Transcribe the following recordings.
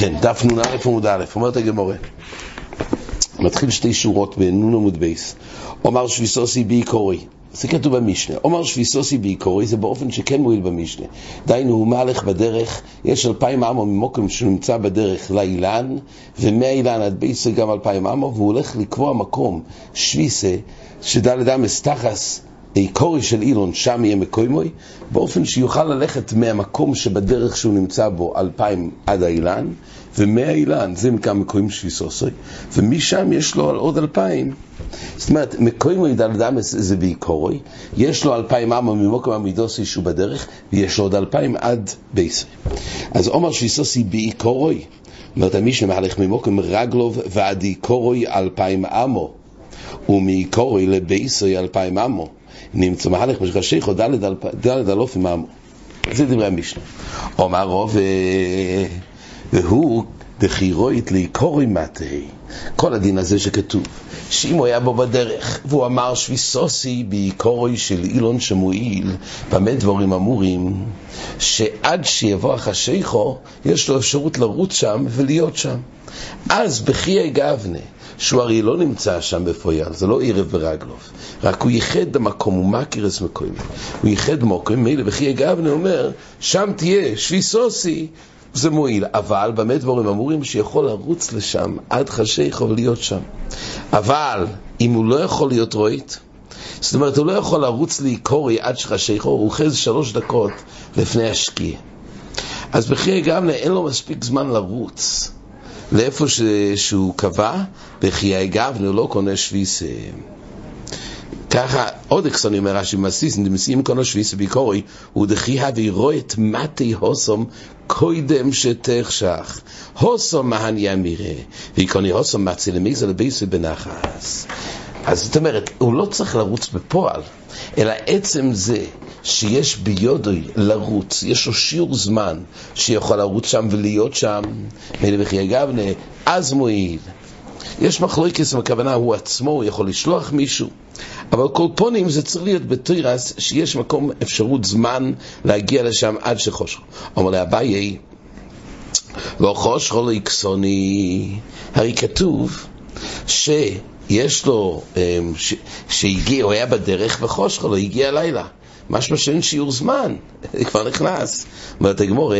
כן, דף נ"א עמוד א', אומרת הגמרא. מתחיל שתי שורות בנ' עמוד ב'. אומר שביתתי בעיקרו. זה כתוב במשנה. אומר שביתתי בעיקרו זה באופן שכן מועיל במשנה. דהיינו, הוא מהלך בדרך, יש אלפיים אמה ממקום שנמצא בדרך לאילן, ומהאילן עד ביתו גם אלפיים אמה, והוא הולך לקבוע מקום שביתה, שד' אמות תחת עיקרו של אילן, שם יהיה מקומו, באופן שיוכל ללכת מהמקום שבדרך שהוא נמצא בו אלפיים עד האילן, ומהאילן זה נקרא מקוים שביסוסוי, ומשם יש לו עוד אלפיים. זאת אומרת, מקוימוי דלדמס זה בעיקורוי, יש לו אלפיים אמה ממוקם המידוסי שהוא בדרך, ויש לו עוד אלפיים עד בייסוי. אז עומר שביסוסי בעיקורוי, אומרת המשנה מהלך ממוקם רגלוב ועד עיקורוי אלפיים אמו, ומעיקורוי לבייסוי אלפיים אמו. נמצא מהלך משך שיחו דלת אלוף עם העמו. זה דברי המשנה. אומר רוב, והוא דחירוית לעיקורי מטה. כל הדין הזה שכתוב, שאם הוא היה בו בדרך, והוא אמר שביסוסי בעיקורי של אילון שמועיל, במה דבורים אמורים, שעד שיבוא החשיכו, יש לו אפשרות לרוץ שם ולהיות שם. אז בחיי גבנה, שהוא הרי לא נמצא שם בפויאל, זה לא ערב ברגלוף, רק הוא ייחד במקום, הוא את מקום, הוא ייחד במקום, מילא בחיי גבנה אומר, שם תהיה שביסוסי, זה מועיל, אבל במה דבורים אמורים שיכול לרוץ לשם עד חשיכו ולהיות שם. אבל אם הוא לא יכול להיות רוית, זאת אומרת, הוא לא יכול לרוץ לעיקורי עד שחשיכו, הוא אוחז שלוש דקות לפני השקיע. אז בחיי גבנה אין לו מספיק זמן לרוץ. לאיפה ש... שהוא קבע, גבנה הוא לא קונה שביס. ככה, עוד אקסוני אומר רש"י מסיס, נמסים קונו שביס ביקורי, הוא דחי הווירו את מתי הוסום קודם שתחשך. הוסום מהן ימירה, ויקוני הוסום מצי למיגזר לביסי בנחס. אז זאת אומרת, הוא לא צריך לרוץ בפועל, אלא עצם זה שיש ביודוי לרוץ, יש לו שיעור זמן שיכול לרוץ שם ולהיות שם, מילא בחיי גבנה, אז מועיל. יש מחלוקס בכוונה, הוא עצמו, הוא יכול לשלוח מישהו, אבל כל פונים זה צריך להיות בתירס שיש מקום, אפשרות זמן להגיע לשם עד שחושך. אומר לאביי, לא חושך לא יקסוני, הרי כתוב ש... יש לו, ש, שהגיע, הוא היה בדרך וחושך לו, הגיע הלילה. משמע שאין שיעור זמן, כבר נכנס. אומרת הגמור,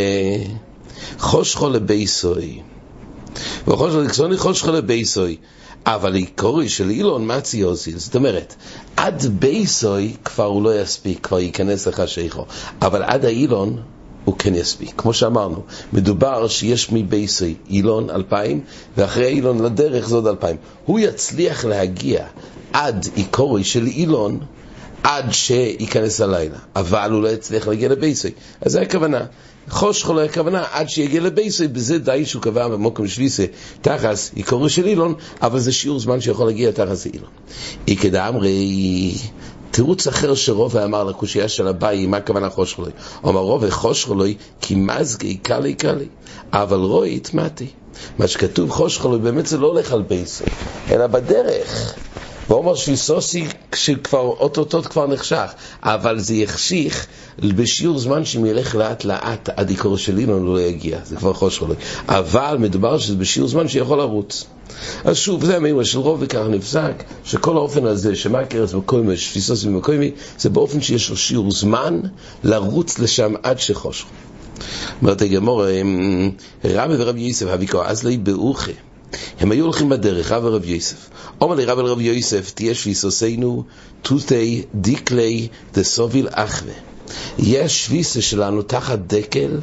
חושכו לבייסוי. וחושכו לקסוני חושכו לבייסוי. אבל עיקורי של אילון מצי יוזיל, זאת אומרת, עד בייסוי כבר הוא לא יספיק, כבר ייכנס לך שיכו. אבל עד האילון הוא כן יספיק. כמו שאמרנו, מדובר שיש מבייסי אילון אלפיים, ואחרי אילון לדרך זה עוד אלפיים. הוא יצליח להגיע עד עיקורי של אילון, עד שייכנס הלילה, אבל הוא לא יצליח להגיע לבייסי. אז זה הכוונה. חושכו לא הכוונה עד שיגיע לבייסי, בזה די שהוא קבע במוקם שליסה תחס עיקורי של אילון, אבל זה שיעור זמן שיכול להגיע תחס אילון. איקא דאמרי תירוץ אחר שרובה אמר לקושייה של אביי, מה הכוונה חושכלוי? אומר רובה חושכלוי כי מזגי קלי קלי, אבל רואי התמתי. מה שכתוב חושכלוי באמת זה לא הולך על בייסי, אלא בדרך. ואומר שיסוסי שכבר אוטוטוט כבר נחשך, אבל זה יחשיך בשיעור זמן שאם ילך לאט לאט עד עיקור של אילון לא יגיע, זה כבר חושכלוי. אבל מדובר שזה בשיעור זמן שיכול לרוץ. אז שוב, זה המימר של רוב וכך נפסק, שכל האופן הזה, שמה קרס מקוימי, שפיסוס ומקוימי, זה באופן שיש לו שיעור זמן לרוץ לשם עד שחושך. אומרת הגמור, רבי ורבי יוסף, הביקו, אז לי באוכה. הם היו הולכים בדרך, רב ורב יוסף. אומר לי רב ורב יוסף, תהיה שביסוסינו תותי דיקלי דסוביל אחווה. יש שביסה שלנו תחת דקל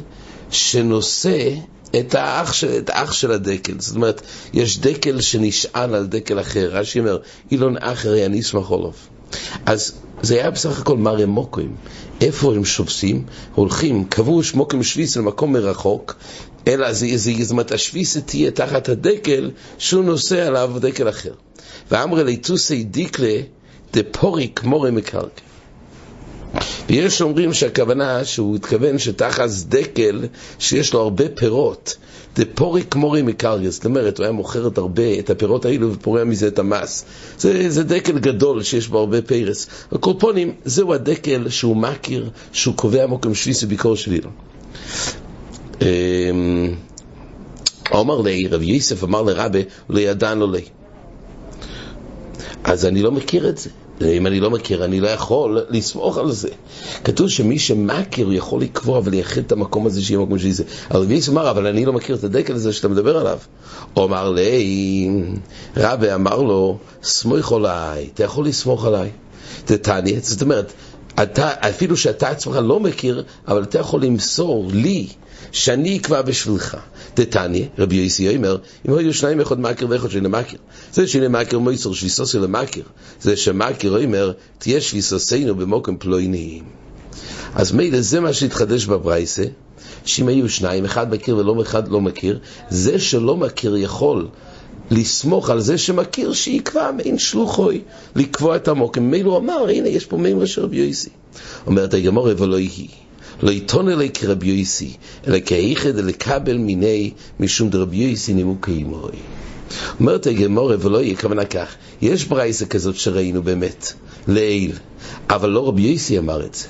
שנושא את האח, של, את האח של הדקל. זאת אומרת, יש דקל שנשען על דקל אחר. רש"י אומר, אילון אחר אני אשמח עולוף. אז זה היה בסך הכל מראה מוקרים. איפה הם שובסים? הולכים, קבעו שמוקים שביס למקום מרחוק, אלא זה, זה, זאת אומרת, השביסה תהיה תחת הדקל שהוא נושא עליו דקל אחר. ואמרי ליטוסי דיקלה דפוריק מורי מקרקע. ויש אומרים שהכוונה שהוא התכוון שתחת דקל שיש לו הרבה פירות, זה פוריק מורי מקריוס, זאת אומרת, הוא היה מוכר את הרבה, את הפירות האלו ופורע מזה את המס. זה, זה דקל גדול שיש בו הרבה פרס. הקורפונים, זהו הדקל שהוא מכיר, שהוא קובע מוקם שביס וביקור שלי אמ, אומר לי, רב יוסף אמר לרבה, לא ידענו לי. אז אני לא מכיר את זה. אם אני לא מכיר, אני לא יכול לסמוך על זה. כתוב שמי שמכיר יכול לקבוע ולייחד את המקום הזה שיהיה מקום שזה. אבל יוסף אמר, אבל אני לא מכיר את הדקל הזה שאתה מדבר עליו. הוא אמר לי, רבי אמר לו, סמוך עליי, אתה יכול לסמוך עליי. תתעניין, זאת אומרת, אתה, אפילו שאתה עצמך לא מכיר, אבל אתה יכול למסור לי שאני אקבע בשבילך. דתניא, רבי יוסי אומר, אם היו שניים אחד מכיר ואחד שאינו מכיר. זה שאינו מכיר מויסר שביסוסי למכיר. זה שמכיר אומר, תהיה שביסוסינו במוקם פלויניים. אז מילא זה מה שהתחדש בברייסה, שאם היו שניים, אחד מכיר ולא אחד לא מכיר, זה שלא מכיר יכול לסמוך על זה שמכיר שיקבע מעין שלוחוי, לקבוע את המוקם. מילא הוא אמר, הנה יש פה מימרה של רבי יוסי. אומרת הגמורה ולא יהי. לא יתון אלי כרבי יויסי, אלא כאיחד לקבל מיני משום דרבי יויסי נימוקי מוי. אומרת הגמורה ולא יהיה כוונה כך, יש ברייסה כזאת שראינו באמת, לעיל, אבל לא רבי יויסי אמר את זה.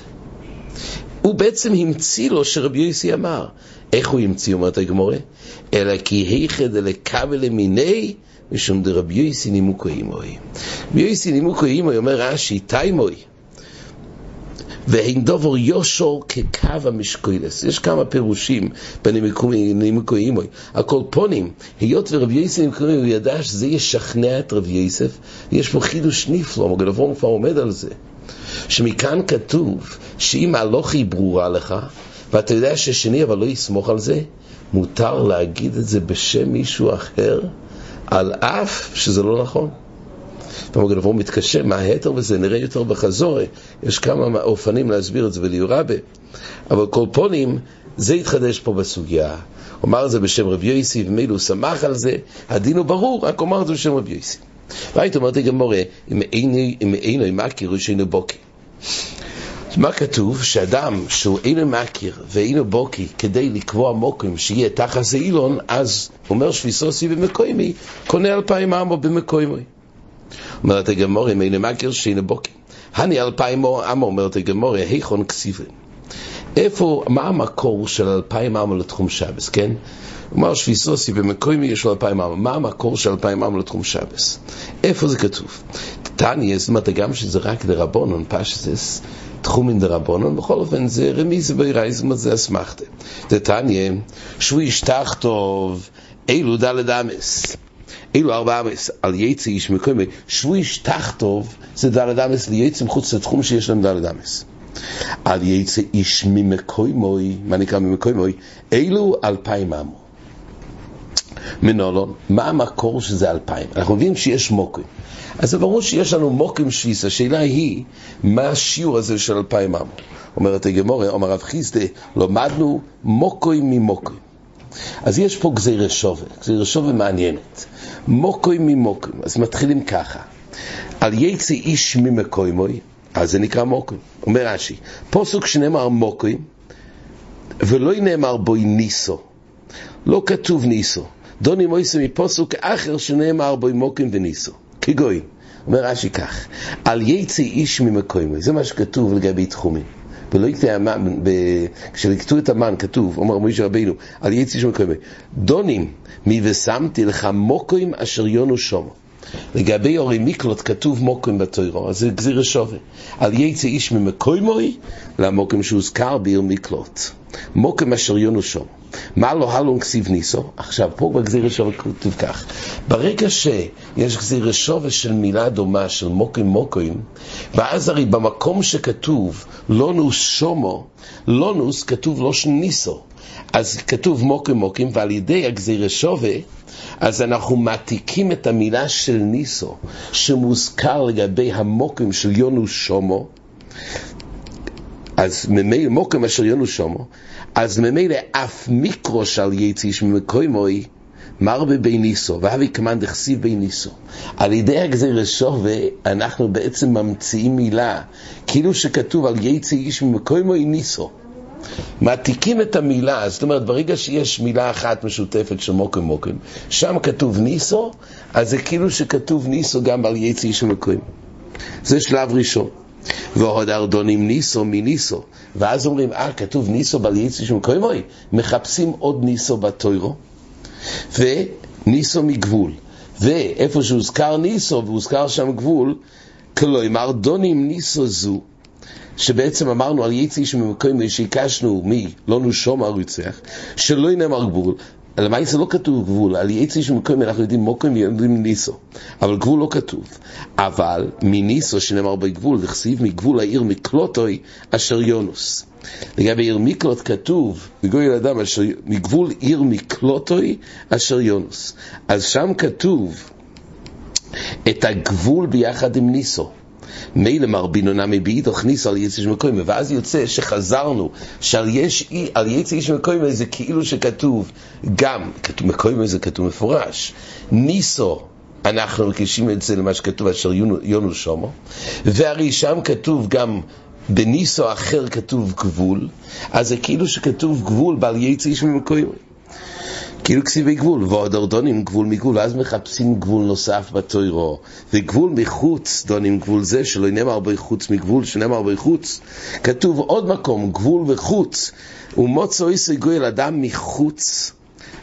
הוא בעצם המציא לו שרבי יויסי אמר. איך הוא המציא, אומרת הגמורה? אלא כי היחד לקבל מיני משום דרבי יויסי נימוקי מוי. רבי יויסי נימוקי מוי אומר רש"י, תימוי. ואין דובר יושור כקו המשקוילס. יש כמה פירושים בנימוקויים. הכל פונים, היות ורבי יוסף נמקויים, הוא ידע שזה ישכנע את רבי יוסף, יש פה חידוש נפלא, מגל אברום כבר עומד על זה. שמכאן כתוב שאם ההלוך היא ברורה לך, ואתה יודע ששני אבל לא יסמוך על זה, מותר להגיד את זה בשם מישהו אחר, על אף שזה לא נכון. פעם הגנבו מתקשה, מה ההתר וזה, נראה יותר בחזור, יש כמה אופנים להסביר את זה בליורבה, אבל כל פונים, זה התחדש פה בסוגיה. הוא אמר את זה בשם רבי יוסי, ומילא הוא שמח על זה, הדין הוא ברור, רק אומר את זה בשם רבי יוסי. והיית אומרת לי גמורה, אם אינו מכיר, שאינו בוקי. מה כתוב? שאדם שהוא אינו מכיר ואינו בוקי כדי לקבוע מוקים שיהיה זה אילון, אז אומר שביסוסי במקוימי, קונה אלפיים עמו במקוימי. אומרת הגמורה, מי נמכר שינה בוקי. הני אלפיים אמה, אומרת הגמורה, היכון כסיבה. איפה, מה המקור של אלפיים אמה לתחום שבס, כן? אמר שפיסוסי במקוימי יש לו אלפיים אמה. מה המקור של אלפיים אמה לתחום שבס? איפה זה כתוב? תניא, זאת אומרת, גם שזה רק דרבונון, פשטס, תחומין דרבונון, בכל אופן זה רמיזה ביראי, זאת אומרת, זה אסמכתה. תניא, שהוא ישתח טוב, אילו דלת אמס. אילו ארבע אמס על יצא איש מקומי, שוויש תחתוב זה דלת אמס ליצא מחוץ לתחום שיש להם דלת אמס. על יצא איש ממקומי, מה נקרא ממקומי? אילו אלפיים אמו. מנולון, מה המקור שזה אלפיים? אנחנו מבינים שיש מוקים. אז זה ברור שיש לנו מוקים שוויס, השאלה היא, מה השיעור הזה של אלפיים אמו? אומרת הגמורה, אומר רב חיסדה, לומדנו מוקוים ממוקוים. אז יש פה גזירה שווה, גזירה שווה מעניינת. מוקוי ממוקוי. אז מתחילים ככה. על יצא איש ממקוימוי, אז זה נקרא מוקוי. אומר רש"י, פוסוק שנאמר מוקוי, ולא נאמר בוי ניסו. לא כתוב ניסו. דוני מויסה מפוסוק אחר שנאמר בוי מוקוי וניסו. כגוי. אומר רש"י כך, על יצא איש ממקוימוי. זה מה שכתוב לגבי תחומים. ולא יקטע המן, כשלקטו את המן כתוב, אומר מוישה רבינו, על יצא איש ממקוימוי. דונים מי ושמתי לך מוקוים אשר יונו שומו. לגבי אורי מיקלוט כתוב מוקוים בתוירו, אז זה גזיר שווה. על יצא איש ממקוימוי למוקוים שהוזכר בעיר מיקלוט. מוקוים אשר יונו שומו. מה לא הלון כסיב ניסו? עכשיו, פה בגזיר שווה כתוב כך. ברגע שיש גזיר שווה של מילה דומה, של מוקוים מוקוים, ואז הרי במקום שכתוב לונוס שומו, לונוס כתוב לא של ניסו. אז כתוב מוקים מוקים, ועל ידי הגזירה שווה, אז אנחנו מעתיקים את המילה של ניסו, שמוזכר לגבי המוקים של יונו שומו, אז ממילא מוקים אשר יונו שומו, אז ממילא אף מיקרו של יציש ממקוימוי, מרבה בי ניסו, והבי כמאן דכסיב בי ניסו. על ידי הגזיר שווה, אנחנו בעצם ממציאים מילה, כאילו שכתוב על יצא איש ממקוימוי ניסו. מעתיקים את המילה, זאת אומרת, ברגע שיש מילה אחת משותפת של מוקם מוקם, שם כתוב ניסו, אז זה כאילו שכתוב ניסו גם על יצא איש ומקוים. זה שלב ראשון. ועוד ארדונים ניסו מניסו. ואז אומרים, אה, כתוב ניסו בל יצא איש ומקוים, מחפשים עוד ניסו בתוירו. וניסו מגבול. ואיפה שהוזכר ניסו והוזכר שם גבול, כלומר דונים ניסו זו, שבעצם אמרנו על יצי שממקום שהיקשנו מי לא נושום הרוצח, שלא נאמר גבול, למעשה לא כתוב גבול, על יצי שמקום אנחנו יודעים מוקם ויודעים ניסו, אבל גבול לא כתוב. אבל מניסו שנאמר בגבול, וכסיב מגבול העיר מקלוטוי אשר יונוס. לגבי עיר מקלוט כתוב, בגוי אדם אשר, מגבול עיר מקלוטוי אשר יונוס. אז שם כתוב את הגבול ביחד עם ניסו. מילא מרבינו נמי באידו הכניסו על יצא איש מקוימה, ואז יוצא שחזרנו שעל יש, יצא איש מקוימה זה כאילו שכתוב גם, כתוב מקוימה זה כתוב מפורש, ניסו אנחנו מקישים את זה למה שכתוב אשר יונו שומו, והרי שם כתוב גם בניסו אחר כתוב גבול, אז זה כאילו שכתוב גבול בעל יצא איש ממקוימה. כאילו כסיבי גבול, ועוד אורדונים גבול מגבול, ואז מחפשים גבול נוסף בתוירו, וגבול מחוץ דונים גבול זה, שלא נאמר הרבה חוץ מגבול, שנאמר הרבה חוץ, כתוב עוד מקום, גבול וחוץ, ומוצו איסי גוי אדם מחוץ,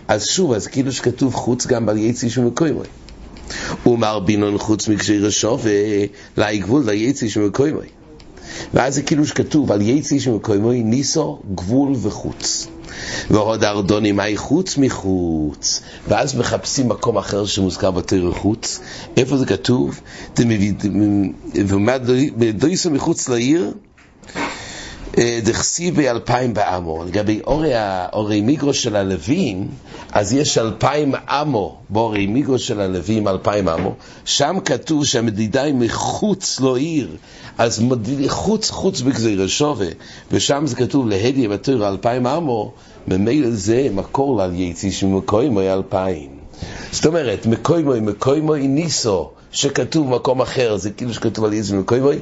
אז שוב, אז כאילו שכתוב חוץ גם בל יצי שמקוימוי. ומר בינון חוץ מקשיר השוף, ולאי גבול ליצי שמקוימוי. ואז זה כאילו שכתוב על יצי שמקוימוי, ניסו, גבול וחוץ. ועוד ארדונים מהי חוץ מחוץ, ואז מחפשים מקום אחר שמוזכר בתור חוץ. איפה זה כתוב? ודויסו מחוץ לעיר, אה, דכסי באלפיים באמו. לגבי אורי, אורי מיגרו של הלווים, אז יש אלפיים אמו, באורי מיגרו של הלווים אלפיים אמו, שם כתוב שהמדידה היא מחוץ לא עיר, אז חוץ חוץ בגזיר שווה, ושם זה כתוב להדיה בתור אלפיים אמו, ממילא זה מקור לעל יצי שמקוימוי אלפיים. זאת אומרת, מקוימוי מקוימוי ניסו, שכתוב מקום אחר, זה כאילו שכתוב על יצי מקוימוי,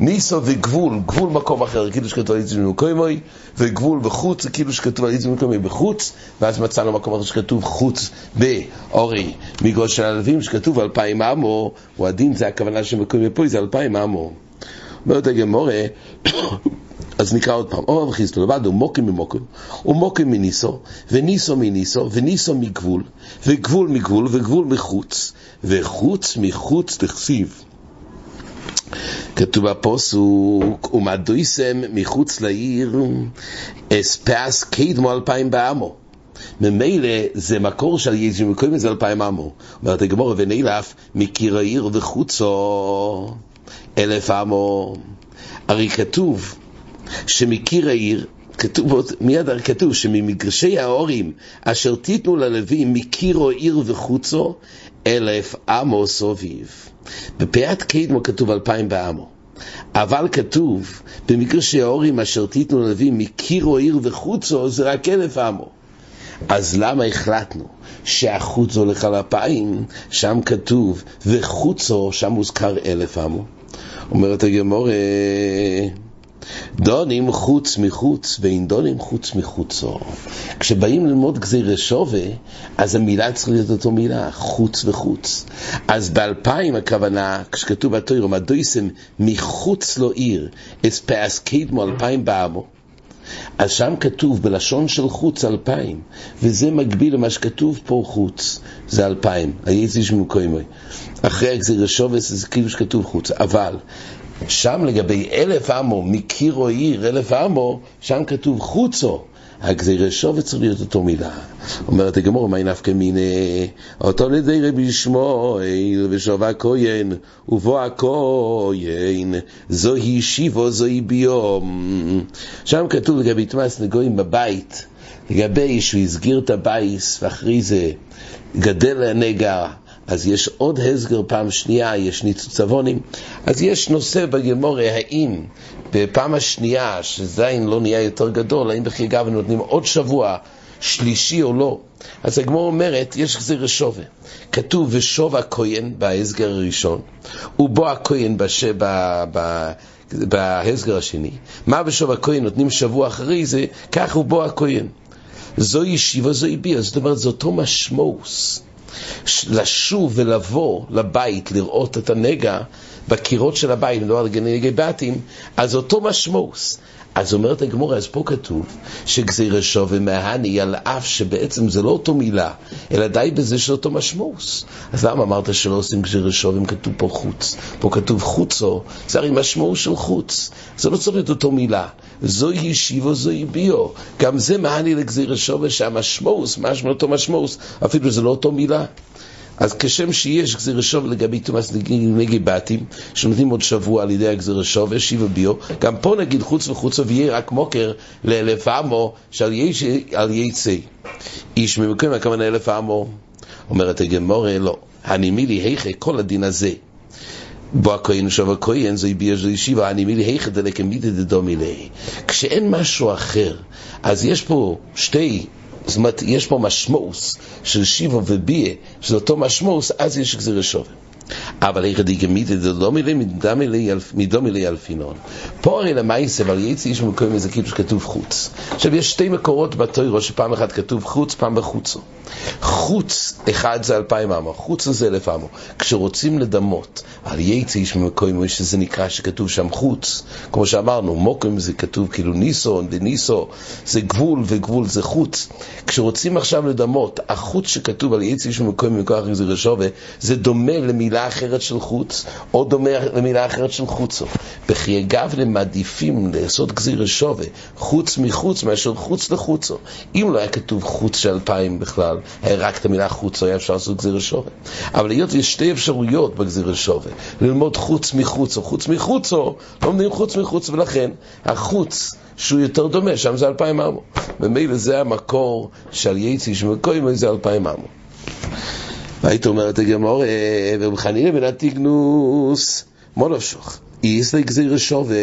ניסו וגבול, גבול מקום אחר, כאילו שכתוב על יצי מקוימוי, וגבול בחוץ, כאילו שכתוב על יצי מקוימוי בחוץ, ואז מצאנו מקום אחר שכתוב חוץ באורי, מגוש של הלווים, שכתוב אלפיים אמו, הוא הדין, זה הכוונה של מקוימוי פה, זה אלפיים אמו. אומרת הגמורה, אז נקרא עוד פעם, אור וחיסטו, לבד הוא מוקים ממוקים, הוא מוקים מניסו, וניסו מניסו, וניסו מגבול, וגבול מגבול, וגבול מחוץ, וחוץ מחוץ תכסיב. כתוב בפוסוק, ומדויסם מחוץ לעיר, אספס קדמו אלפיים בעמו. ממילא זה מקור של יזים מקוים זה אלפיים עמו. אומרת הגמור ונילף מקיר העיר וחוצו אלף עמו. הרי כתוב שמקיר העיר, כתוב, מיד כתוב שממגרשי ההורים אשר תיתנו ללווים מקירו עיר וחוצו אלף עמו סוביב. בפאת קדמו כתוב אלפיים בעמו. אבל כתוב במגרשי ההורים אשר תיתנו ללווים מקירו עיר וחוצו זה רק אלף עמו. אז למה החלטנו שהחוץ הולך על אפיים, שם כתוב, וחוצו, שם מוזכר אלף עמו? אומרת הגמורה, דונים חוץ מחוץ, ואין דונים חוץ מחוצו. כשבאים ללמוד גזירי שווה, אז המילה צריכה להיות אותו מילה, חוץ וחוץ. אז באלפיים הכוונה, כשכתוב בתוירו, מדויסם מחוץ לו עיר, אס פאס קדמו אלפיים בעמו. אז שם כתוב בלשון של חוץ אלפיים, וזה מקביל למה שכתוב פה חוץ, זה אלפיים, היצי שמוקוימוי. אחרי הגזיר השובס זה כאילו שכתוב חוץ, אבל שם לגבי אלף עמו, מקירו עיר אלף עמו, שם כתוב חוצו. הגזירי שובת צריך להיות אותו מילה. אומרת הגמור, מה נפקא מיני? אותו לידי רבי שמואל ושווה כהן, ובוא הכהן, זוהי שיבו, זוהי ביום. שם כתוב לגבי תמאס נגועים בבית, לגבי שהוא הסגיר את הבייס, ואחרי זה גדל הנגע. אז יש עוד הסגר פעם שנייה, יש ניצוצבונים. אז יש נושא בגמורה, האם בפעם השנייה שזין לא נהיה יותר גדול, האם בכי גב נותנים עוד שבוע שלישי או לא? אז הגמור אומרת, יש גזיר שווה. כתוב ושוב הכהן בהסגר הראשון, ובו הכהן בש... ב... ב... בהסגר השני. מה בשוב הכהן נותנים שבוע אחרי זה, כך הוא בו הכהן. זו ישיבה, זו ביאה, זאת אומרת, זה אותו משמעוס. לשוב ולבוא לבית, לראות את הנגע בקירות של הבית, מדובר על גני בתים, אז אותו משמעוס. אז אומרת הגמורה, אז פה כתוב שגזיר שווה מהני על אף שבעצם זה לא אותו מילה, אלא די בזה של אותו משמעוס. אז למה אמרת שלא עושים גזיר שווה אם כתוב פה חוץ? פה כתוב חוצו, זה הרי משמעות של חוץ. זה לא צריך להיות אותו מילה. זוהי ישיבו, זוהי ביו. גם זה מהני לגזיר שווה שהמשמעוס, משמע אותו משמעוס, אפילו זה לא אותו מילה. אז כשם שיש גזיר שוב לגבי תומאס נגי בתים, שנותנים עוד שבוע על ידי הגזיר שוב, יש שיבה ביו, גם פה נגיד חוץ וחוצו ויהיה רק מוקר לאלף עמו שעל יצא. איש ממקום הכוונה אלף עמו, אומרת הגמורה, לא. הנימילי היכי כל הדין הזה. בו הכהן שוב הכהן זו הביע זו ישיבה, הנימילי היכי דלק אמיתי דדומילי. כשאין משהו אחר, אז יש פה שתי זאת אומרת, יש פה משמעוס של שיבו וביה, שזה אותו משמעוס, אז יש גזירה שובה. אבל איך די גמידי דו מילי מדו מילי אלפינון. פה הרי למעשה, אבל יצא איש במקום איזה כאילו שכתוב חוץ. עכשיו יש שתי מקורות בתוירו שפעם אחת כתוב חוץ, פעם בחוצו. חוץ אחד זה אלפיים אמו, חוץ זה אלף אמו. כשרוצים לדמות על יצא איש במקום שזה נקרא שכתוב שם חוץ, כמו שאמרנו, מוקם זה כתוב כאילו ניסו, דניסו, זה גבול וגבול זה חוץ. כשרוצים עכשיו לדמות, החוץ שכתוב על יצא איש במקום מכוח זה רשובה, זה דומה למילה אחרת של חוץ, או דומה למילה אחרת של חוצו. בכי אגב מעדיפים לעשות גזיר שווה, חוץ מחוץ מאשר חוץ לחוצו. אם לא היה כתוב חוץ של אלפיים בכלל, היה רק את המילה חוצו, היה אפשר לעשות גזיר שווה. אבל היות יש שתי אפשרויות בגזיר שווה, ללמוד חוץ מחוצו, חוץ מחוצו, לומדים חוץ מחוץ, ולכן החוץ שהוא יותר דומה, שם זה אלפיים אמו. ומילא זה המקור של יצי שמקוים זה אלפיים אמו. והיית אומרת הגמור, רב חנינא בן הטיגנוס, מולושוך, איס לגזיר שווה.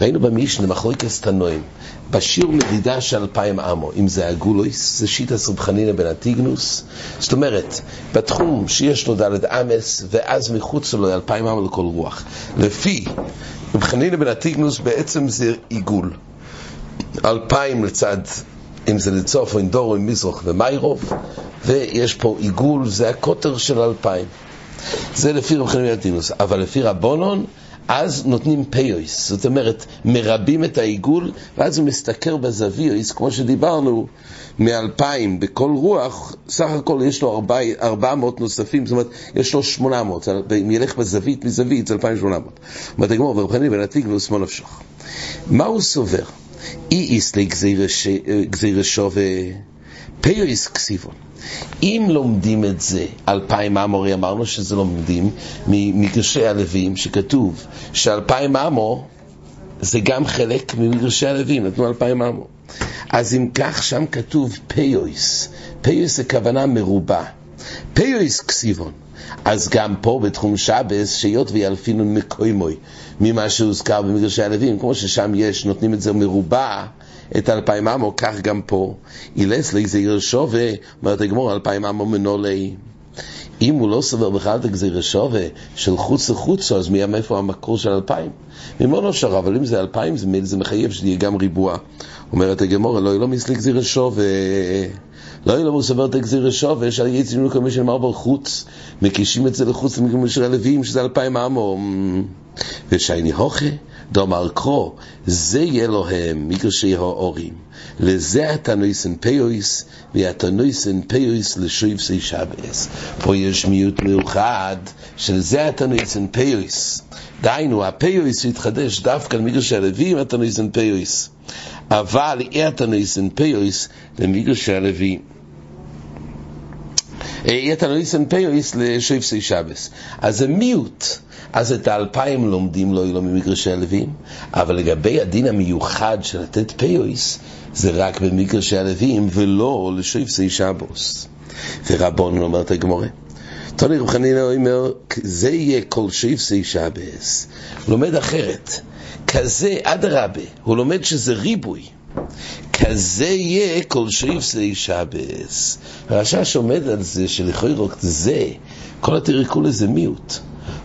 ראינו במשנה, מחלוקת תנועים, בשיר מדידה של אלפיים עמו, אם זה הגולויס, זה שיטס רב חנינא בן הטיגנוס, זאת אומרת, בתחום שיש לו דלת אמס, ואז מחוץ לו אלפיים עמו לכל רוח. לפי רב חנינא בן הטיגנוס בעצם זה עיגול. אלפיים לצד, אם זה לצוף או אינדור או מזרח ומיירוב, ויש פה עיגול, זה הקוטר של אלפיים. זה לפי רב חנין ילטינוס, אבל לפי רבונון, אז נותנים פיויס, זאת אומרת, מרבים את העיגול, ואז הוא מסתכר בזוויוס, כמו שדיברנו, מאלפיים בכל רוח, סך הכל יש לו ארבע מאות נוספים, זאת אומרת, יש לו שמונה מאות, אם ילך בזווית מזווית, זה אלפיים שמונה מאות. אומרת הגמרא, ורב חנין בן שמאל נפשוך. מה הוא סובר? אי אית ליה גזירה שווה פאות כתיבן. אם לומדים את זה, אלפיים אמה, אמרנו שזה לומדים ממגרשי הלווים, שכתוב שאלפיים אמה זה גם חלק ממגרשי הלווים, נתנו אלפיים אמה. אז אם כך, שם כתוב פאות. פאות זה כוונה מרובה. פאות כתיבן. אז גם פה בתחום שבס, שיות וילפינו מקוימוי, ממה שהוזכר במגרשי הלווים, כמו ששם יש, נותנים את זה מרובע, את אלפיים עמו, כך גם פה. אילס לי עיר שווה, אומרת הגמור, אלפיים עמו מנולי. אם הוא לא סובר בכלל את הגזיר שווה של חוץ לחוץ, אז מי מאיפה המקור של אלפיים? ממון אפשר, אבל אם זה אלפיים, זה, מחייב שיהיה גם ריבוע. אומרת הגמור, לא, לא מסליק גזיר שווה. לא יהיה לו סובר את הגזיר שווה, שעל יצאים לכל מי שנאמר בחוץ, מקישים את זה לחוץ של הלווים, שזה אלפיים עמו. ושייני הוכה, דומר קרו, זה יהיה להם מגרשי האורים. לזה התנויסן פיויס, והתנויסן פיויס לשויבסי שבס. פה יש מיעוט מיוחד של זה התנויסן פיויס. דהיינו, הפיויס יתחדש דווקא למגרשי הלווים, התנויסן פיויס. אבל אי התנויסן פיויס למגרשי הלווים. אי התנויסן פיויס לשויבסי שבס. אז זה מיעוט. אז את האלפיים לומדים לא יהיו ממגרשי הלווים, אבל לגבי הדין המיוחד של לתת פיויס, זה רק במגרשי הלווים ולא לשויפסי שבוס. ורבון אומר את הגמורה. תוני רב חנינא אומר, זה יהיה כל שויפסי שבס. הוא לומד אחרת. כזה, אדרבה, הוא לומד שזה ריבוי. כזה יהיה כל שויפסי שבס. הרשש עומד על זה שלכאורה זה, כל התיריקול זה מיעוט.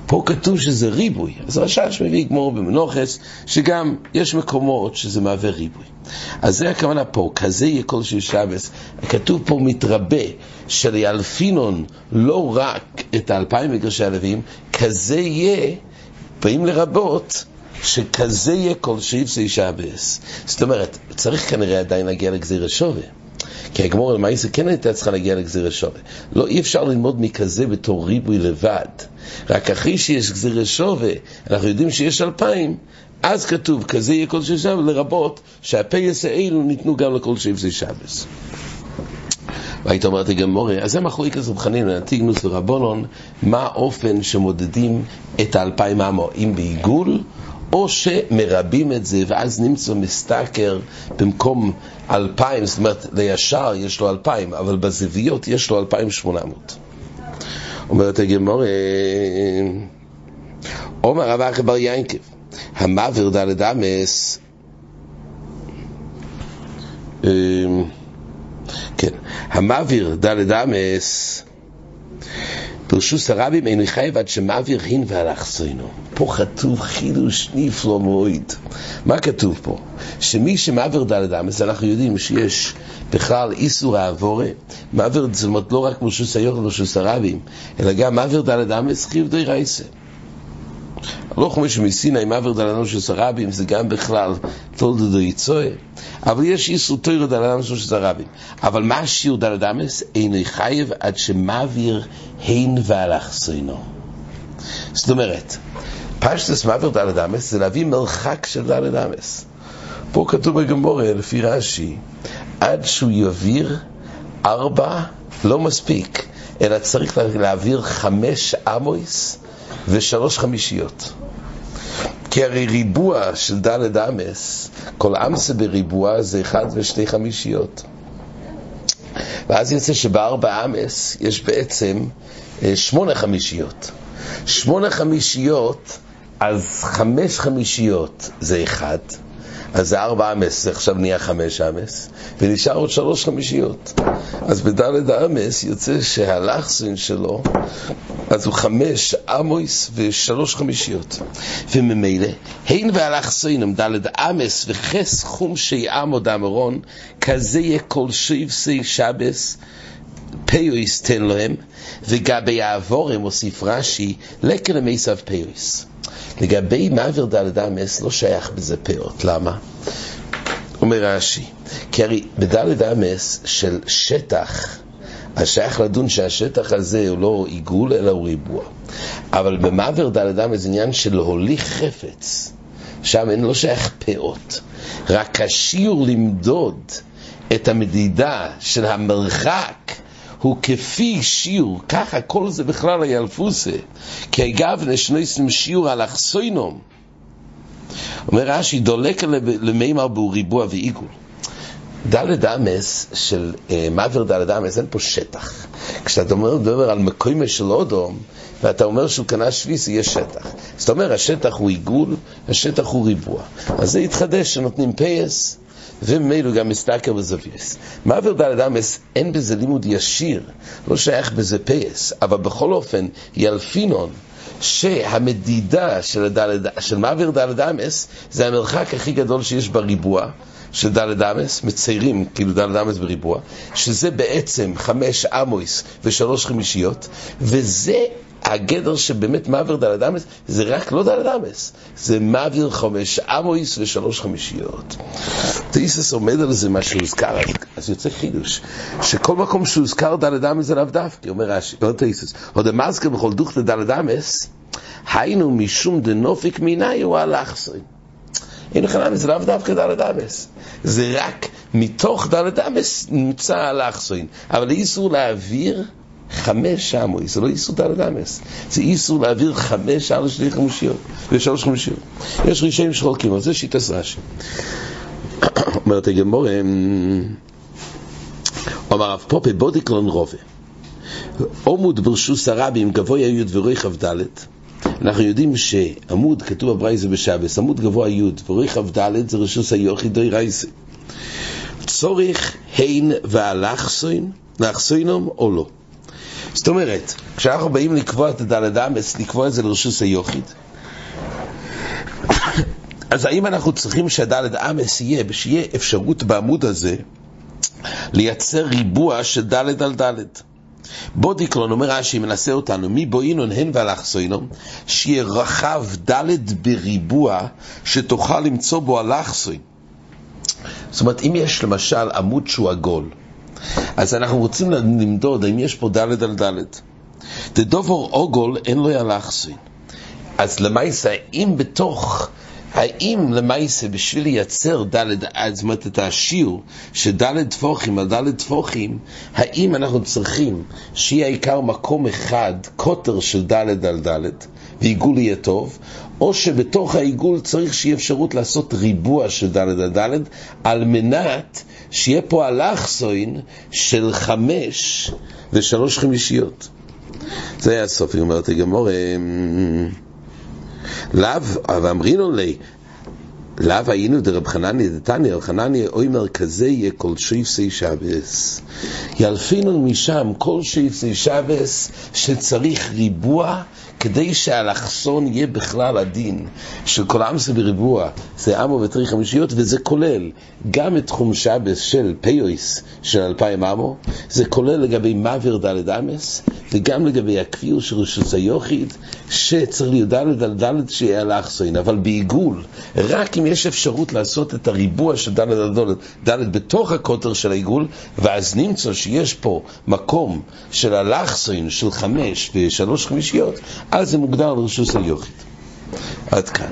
פה כתוב שזה ריבוי, אז רשש מביא גמור במנוחס, שגם יש מקומות שזה מהווה ריבוי. אז זה הכוונה פה, כזה יהיה כל שבס, כתוב פה מתרבה, שליאלפינון לא רק את האלפיים מגרשי הלווים, כזה יהיה, באים לרבות שכזה יהיה כל שיפסי שבס. זאת אומרת, צריך כנראה עדיין להגיע לגזיר השווה. כי הגמור למעשה כן הייתה צריכה להגיע לגזיר השווה. לא, אי אפשר ללמוד מכזה בתור ריבוי לבד. רק אחרי שיש גזיר השווה, אנחנו יודעים שיש אלפיים, אז כתוב, כזה יהיה כל שיפסי שבס, לרבות שהפייס האלו ניתנו גם לכל שיפסי שבס. והיית אומרת לגמורה, אז זה מחלוקת רב חנינא, אנטיגנוס ורבונון, מה האופן שמודדים את האלפיים עמו, אם בעיגול, או שמרבים את זה, ואז נמצא מסתכר במקום אלפיים, זאת אומרת, לישר יש לו אלפיים, אבל בזוויות יש לו אלפיים שמונה מאות. אומרת הגמורה, עומר רב אחי בר ינקב, המעביר דלת אמס, כן, המעביר דלת אמס, ברשוס הרבים אינו חייב עד שמעביר הין והלכסוינו. פה כתוב חידוש נפלא מאוד. מה כתוב פה? שמי שמעביר דלת אמס, אנחנו יודעים שיש בכלל איסור העבורה. מעביר, זאת אומרת, לא רק ברשוס היוכל וברשוס הרבים, אלא גם מעביר דלת אמס חיוב די רייסה. לא כמו שמסיני מעביר דלת של הרבים, זה גם בכלל תולדו דו יצואה. אבל יש איסור תוירו דלת של הרבים. אבל מה השיעור דלת אמס? אינו חייב עד שמעביר הין ואלכסוינו. זאת אומרת, פשטס מעביר דלת אמס זה להביא מרחק של דלת אמס. פה כתוב בגמורה, לפי רש"י, עד שהוא יעביר ארבע, לא מספיק, אלא צריך להעביר חמש אמויס ושלוש חמישיות. כי הרי ריבוע של דלת אמס, כל אמסה בריבוע זה אחד ושתי חמישיות. ואז יוצא שבארבע אמס יש בעצם אה, שמונה חמישיות. שמונה חמישיות, אז חמש חמישיות זה אחד, אז זה ארבע אמס, זה עכשיו נהיה חמש אמס, ונשאר עוד שלוש חמישיות. אז בדלת האמס יוצא שהלחסין שלו, אז הוא חמש אמויס ושלוש חמישיות. וממילא, הן והלחסינים דלת אמס וחס חום שיעמוד אמרון, כזה יהיה כל שבסי שבס, פיויס תן להם, וגבי העבורם הוסיף רש"י, לקר למיסב פיויס. לגבי מעביר דלת אמס לא שייך בזה פאות, למה? אומר רש"י, כי הרי בדלת אמס של שטח, אז שייך לדון שהשטח הזה הוא לא עיגול אלא הוא ריבוע. אבל במעבר דלת אמס זה עניין של להוליך חפץ, שם אין לא שייך פאות. רק השיעור למדוד את המדידה של המרחק הוא כפי שיעור, ככה כל זה בכלל היה אלפוסה, כי אגב נשנויסם שיעור על אכסוינום. אומר רש"י, דולק למימר בו ריבוע ועיגול. ד' אמות של אה, מעביר ד' אמות, אין פה שטח. כשאתה אומר, מדבר על מקומו של אדם, ואתה אומר שהוא קנה שבית, יש שטח. זאת אומרת, השטח הוא עיגול, השטח הוא ריבוע. אז זה יתחדש שנותנים פייס, וממילא גם מסתכל בזוויות. מעביר ד' אמות, אין בזה לימוד ישיר, לא שייך בזה פייס, אבל בכל אופן, ילפינן, שהמדידה של, הד', של מעביר ד' אמות זה המרחק הכי גדול שיש בריבוע של דלת אמס, מציירים כאילו דלת אמס בריבוע, שזה בעצם חמש אמויס ושלוש חמישיות, וזה הגדר שבאמת מעביר דלת אמס, זה רק לא דלת אמס, זה מעביר חמש אמויס ושלוש חמישיות. תאיסס עומד על זה מה שהוזכר, אז, אז יוצא חידוש, שכל מקום שהוזכר דלת אמס זה לאו דווקא, אומר רש"י, לא תאיסס, עוד המזכר בכל דוך לדלת אמס, היינו משום דנופיק מיני הוא הלכסוי. אין לך למה, זה לאו דווקא דלת אמס. זה רק מתוך דלת אמס נמצא הלכסוין. אבל איסור להעביר חמש שמוי, זה לא איסור דלת אמס. זה איסור להעביר חמש על שתי חמישיות ושלוש חמישיות. יש רישאים שחולקים, אבל זה שיטס רש"י. אומרת הגמור, אומר הרב פופי בודיקלון רובה. עומוד ברשוס הרבים גבוה י' וריחב ד' אנחנו יודעים שעמוד כתוב הברייזה בשבס, עמוד גבוה י' וריחב ד' זה רשוס היוכי דוי רייסי. צורך הין והלכסוין, לאכסוינום או לא. זאת אומרת, כשאנחנו באים לקבוע את הדלת אמס, לקבוע את זה לרשוס היוחיד, אז האם אנחנו צריכים שהדלת אמס יהיה, שיהיה אפשרות בעמוד הזה לייצר ריבוע של דלת על דלת? בודיקלון אומר רש"י, מנסה אותנו, מי בואינון הן והלכסוינום, שיהיה רחב ד' בריבוע, שתוכל למצוא בו הלכסוין. זאת אומרת, אם יש למשל עמוד שהוא עגול, אז אנחנו רוצים למדוד האם יש פה ד' על ד'. דדובור עוגול אין לו ילחסין. אז למעשה, אם בתוך, האם למעשה בשביל לייצר ד', זאת אומרת את השיעור שד' טפוחים על ד' טפוחים, האם אנחנו צריכים שיהיה העיקר מקום אחד, קוטר של ד' על ד', ועיגול יהיה טוב, או שבתוך העיגול צריך שיהיה אפשרות לעשות ריבוע של ד' על ד', על מנת שיהיה פה אלכסוין של חמש ושלוש חמישיות. זה היה הסוף, היא אומרת הגמור, לאו, ואמרינו לי, לאו היינו דרב חנניה דתניא, רב חנניה אוימר כזה יהיה כל שיפסי שבס. ילפינו משם כל שיפסי שבס שצריך ריבוע כדי שהאלכסון יהיה בכלל הדין של כל עם זה בריבוע, זה עמו ותרי חמישיות, וזה כולל גם את תחום שבס של פיויס של אלפיים עמו, זה כולל לגבי מעביר דלת אמס, וגם לגבי הקביל של רשות היוחיד, שצריך להיות דלת על דלת שיהיה אלכסון, אבל בעיגול, רק אם יש אפשרות לעשות את הריבוע של דלת על דלת, דלת בתוך הקוטר של העיגול, ואז נמצא שיש פה מקום של אלכסון של חמש ושלוש חמישיות, אז זה מוגדר לרשות היוחיד. עד כאן.